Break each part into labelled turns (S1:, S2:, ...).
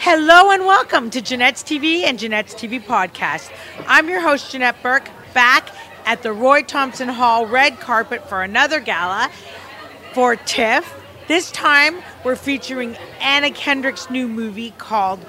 S1: Hello and welcome to Jeanette's TV and Jeanette's TV podcast. I'm your host, Jeanette Burke, back at the Roy Thomson Hall red carpet for another gala for TIFF. This time we're featuring Anna Kendrick's new movie called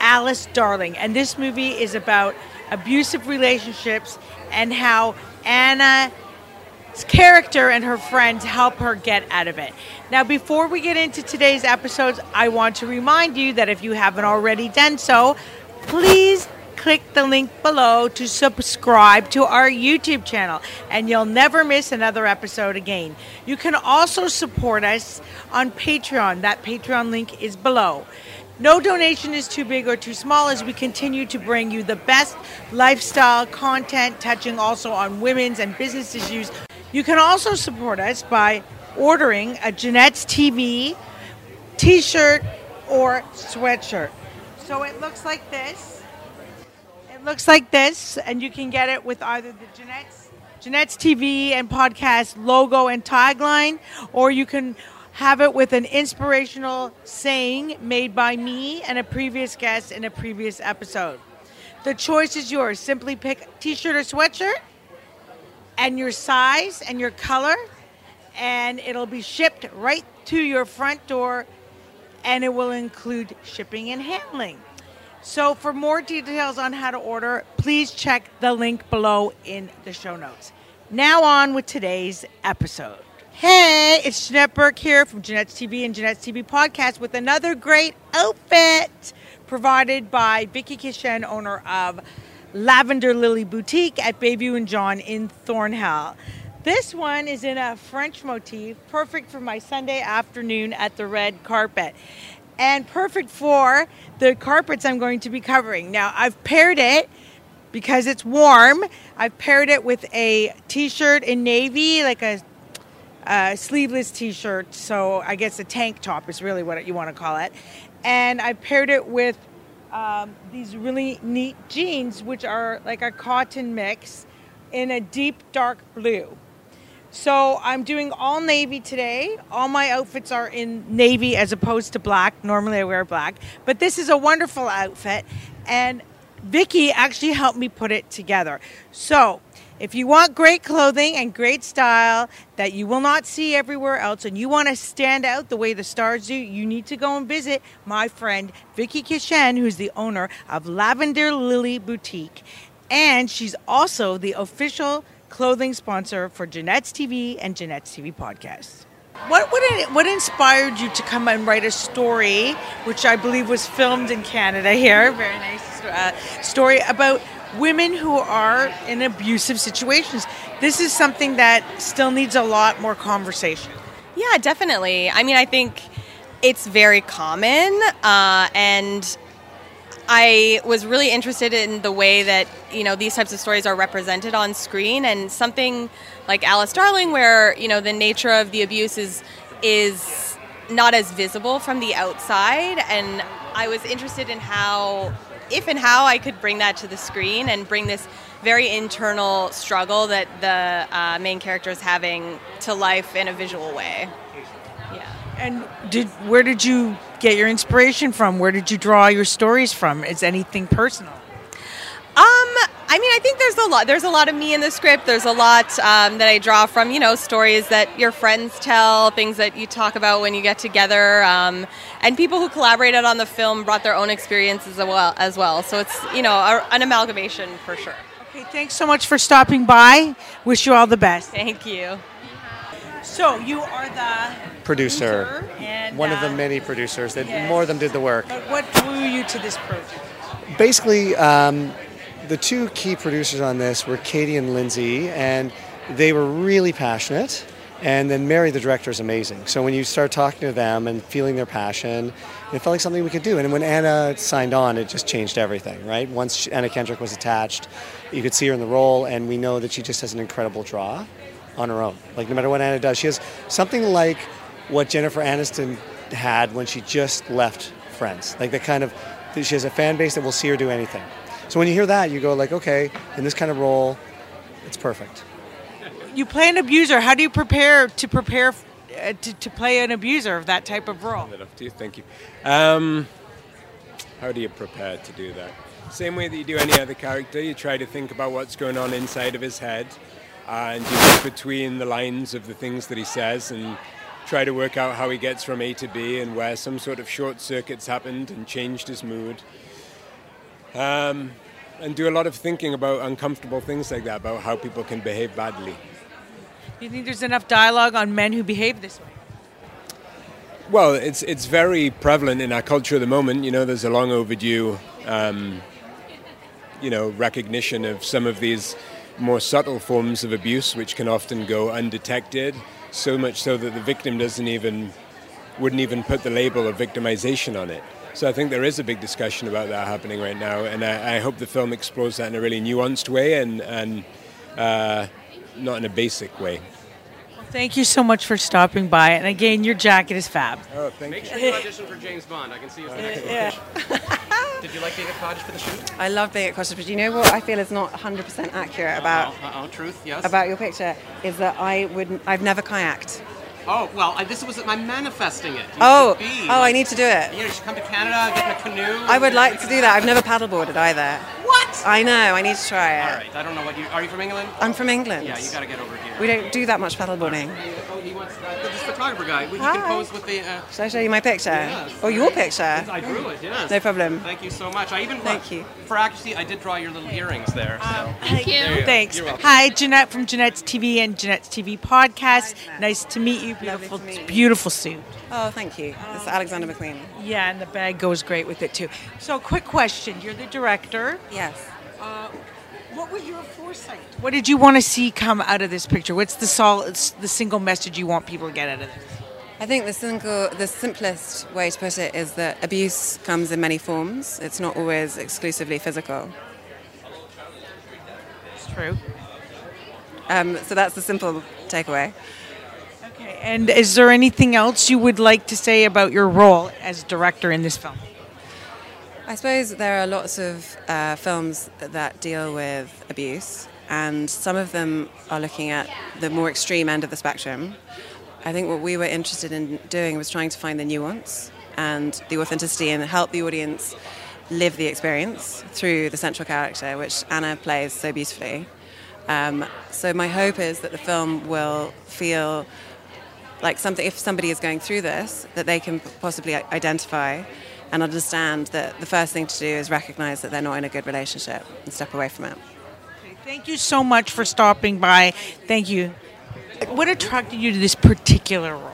S1: Alice Darling. And this movie is about abusive relationships and how Anna's character and her friends help her get out of it. Now, before we get into today's episodes, I want to remind you that if you haven't already done so, please click the link below to subscribe to our YouTube channel, and you'll never miss another episode again. You can also support us on Patreon. That Patreon link is below. No donation is too big or too small as we continue to bring you the best lifestyle content touching also on women's and business issues. You can also support us by ordering a Jeanette's TV t shirt or sweatshirt. So it looks like this. It looks like this, and you can get it with either the Jeanette's, Jeanette's TV and podcast logo and tagline, or you can have it with an inspirational saying made by me and a previous guest in a previous episode. The choice is yours. Simply pick t shirt or sweatshirt and your size and your color, and it'll be shipped right to your front door, and it will include shipping and handling. So, for more details on how to order, please check the link below in the show notes. Now, on with today's episode. Hey, it's Jeanette Burke here from Jeanette's TV and Jeanette's TV podcast with another great outfit provided by Vicky Kishen, owner of Lavender Lily Boutique at Bayview and John in Thornhill. This one is in a French motif, perfect for my Sunday afternoon at the red carpet. And perfect for the carpets I'm going to be covering. Now, I've paired it because it's warm. I've paired it with a t shirt in navy, like a uh, sleeveless t-shirt. So I guess a tank top is really what you want to call it. And I paired it with um, these really neat jeans, which are like a cotton mix in a deep dark blue. So I'm doing all navy today. All my outfits are in navy as opposed to black. Normally I wear black, but this is a wonderful outfit, and Vicky actually helped me put it together. So if you want great clothing and great style that you will not see everywhere else and you want to stand out the way the stars do, you need to go and visit my friend Vicky Kishen, who's the owner of Lavender Lily Boutique. And she's also the official clothing sponsor for Jeanette's TV and Jeanette's TV podcast. What, what, what inspired you to come and write a story, which I believe was filmed in Canada here? Very nice uh, story about women who are in abusive situations. This is something that still needs a lot more conversation.
S2: Yeah, definitely. I mean, I think it's very common, uh, and I was really interested in the way that you know these types of stories are represented on screen, and something like Alice Darling, where you know the nature of the abuse is is not as visible from the outside, and I was interested in how if and how I could bring that to the screen and bring this very internal struggle that the uh, main character is having to life in a visual way.
S1: Yeah. And did where did you get your inspiration from? Where did you draw your stories from? Is anything personal?
S2: I mean, I think there's a lot. There's a lot of me in the script. There's a lot um, that I draw from. You know, stories that your friends tell, things that you talk about when you get together, um, and people who collaborated on the film brought their own experiences as well. As well. So it's you know a, an amalgamation for sure.
S1: Okay, thanks so much for stopping by. Wish you all the best.
S2: Thank you.
S1: So you are the
S3: producer,
S1: producer and,
S3: one of the
S1: uh,
S3: many producers that
S1: yes.
S3: more of them did the work.
S1: But what drew you to this project?
S3: Basically, um, the two key producers on this were Katie and Lindsay, and they were really passionate. And then Mary, the director, is amazing. So when you start talking to them and feeling their passion, it felt like something we could do. And when Anna signed on, it just changed everything, right? Once Anna Kendrick was attached, you could see her in the role, and we know that she just has an incredible draw on her own. Like no matter what Anna does, she has something like what Jennifer Aniston had when she just left Friends. Like the kind of she has a fan base that will see her do anything. So when you hear that, you go like, okay, in this kind of role, it's perfect.
S1: you play an abuser. How do you prepare to prepare uh, to, to play an abuser of that type of role?
S4: Enough to you. Thank you. Um, how do you prepare to do that? Same way that you do any other character. You try to think about what's going on inside of his head, and you look between the lines of the things that he says and try to work out how he gets from A to B and where some sort of short circuits happened and changed his mood. Um, and do a lot of thinking about uncomfortable things like that, about how people can behave badly.
S1: Do you think there's enough dialogue on men who behave this way?
S4: Well, it's it's very prevalent in our culture at the moment. You know, there's a long overdue, um, you know, recognition of some of these more subtle forms of abuse, which can often go undetected. So much so that the victim doesn't even wouldn't even put the label of victimization on it. So I think there is a big discussion about that happening right now, and I, I hope the film explores that in a really nuanced way and and uh, not in a basic way.
S1: Thank you so much for stopping by. And again, your jacket is fab.
S4: Oh, thank
S5: Make
S4: you.
S5: sure you audition for James Bond. I can see you as the next one. Did you like being at Cottage for the shoot?
S6: I love being at Cottage, but you know what I feel is not 100% accurate about
S5: Uh-oh, uh-oh, truth, yes.
S6: about your picture is that I would I've never kayaked.
S5: Oh well, I, this was I'm manifesting it. You
S6: Oh, oh, I need to do it.
S5: Yeah, you should come to Canada, get in a canoe.
S6: I would like to do that. I've never paddleboarded either.
S5: What?
S6: I know. I need to try it.
S5: All right. I don't know what you are. You from England?
S6: I'm from England.
S5: Yeah, you got to get over here.
S6: We don't do that much paddleboarding.
S5: Oh, he wants uh, this photographer guy. He
S6: Hi.
S5: can pose with the. Uh,
S6: Should I show you my picture?
S5: Yes.
S6: Or your picture?
S5: I drew it. Yes.
S6: No problem.
S5: Thank you so much. I even
S6: Thank you.
S5: For accuracy, I did draw your little earrings there. So.
S1: Thank
S5: you.
S1: Thanks.
S5: You're.
S1: Hi, Jeanette from Jeanette's TV and Jeanette's TV podcast. Nice to meet you. Beautiful,
S6: to meet you.
S1: beautiful suit.
S6: Oh, thank you. This is Alexander McQueen.
S1: Yeah, and the bag goes great with it too. So, quick question: You're the director.
S6: Yes.
S1: What was your foresight? What did you want to see come out of this picture? What's the sol- the single message you want people to get out of this?
S6: I think the single, the simplest way to put it is that abuse comes in many forms. It's not always exclusively physical.
S1: It's true.
S6: Um, so that's the simple takeaway.
S1: Okay. And is there anything else you would like to say about your role as director in this film?
S6: I suppose there are lots of uh, films that deal with abuse, and some of them are looking at the more extreme end of the spectrum. I think what we were interested in doing was trying to find the nuance and the authenticity and help the audience live the experience through the central character, which Anna plays so beautifully. Um, so my hope is that the film will feel like something if somebody is going through this that they can possibly identify and understand that the first thing to do is recognize that they're not in a good relationship and step away from it
S1: Thank you so much for stopping by. Thank you. What attracted you to this particular role?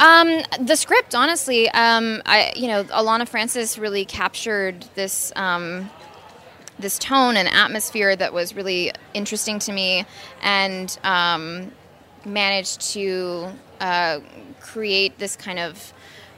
S7: Um, the script, honestly, um, I you know, Alanna Francis really captured this um, this tone and atmosphere that was really interesting to me, and um, managed to uh, create this kind of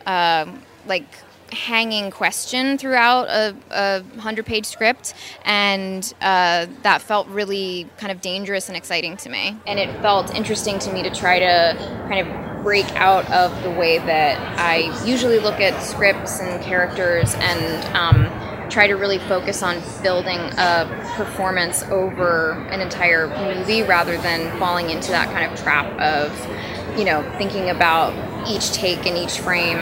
S7: um like hanging question throughout a, a 100 page script and uh, that felt really kind of dangerous and exciting to me. And it felt interesting to me to try to kind of break out of the way that i usually look at scripts and characters and um, try to really focus on building a performance over an entire movie rather than falling into that kind of trap of you know thinking about each take and each frame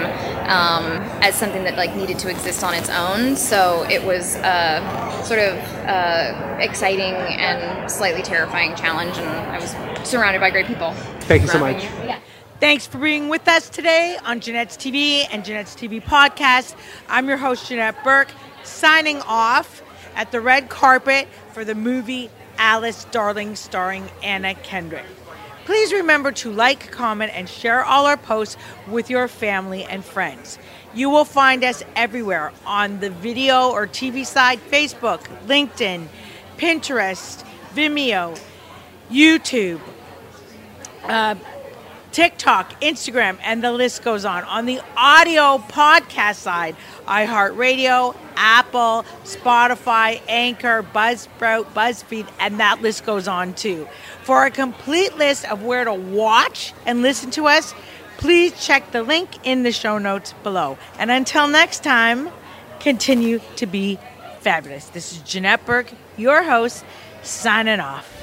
S7: um, as something that like needed to exist on its own so it was a sort of uh, exciting and slightly terrifying challenge and i was surrounded by great people
S5: Thank you so much.
S7: you. Yeah.
S1: Thanks for being with us today on Jeanette's TV and Jeanette's TV podcast. I'm your host, Jeanette Burke, signing off at the red carpet for the movie Alice Darling, starring Anna Kendrick. Please remember to like, comment, and share all our posts with your family and friends. You will find us everywhere on the video or TV side Facebook, LinkedIn, Pinterest, Vimeo, YouTube, uh, TikTok, Instagram, and the list goes on. On the audio podcast side, iHeartRadio, Apple, Spotify, Anchor, Buzzsprout, BuzzFeed, and that list goes on too. For a complete list of where to watch and listen to us, please check the link in the show notes below. And until next time, continue to be fabulous. This is Jeanette Burke, your host, signing off.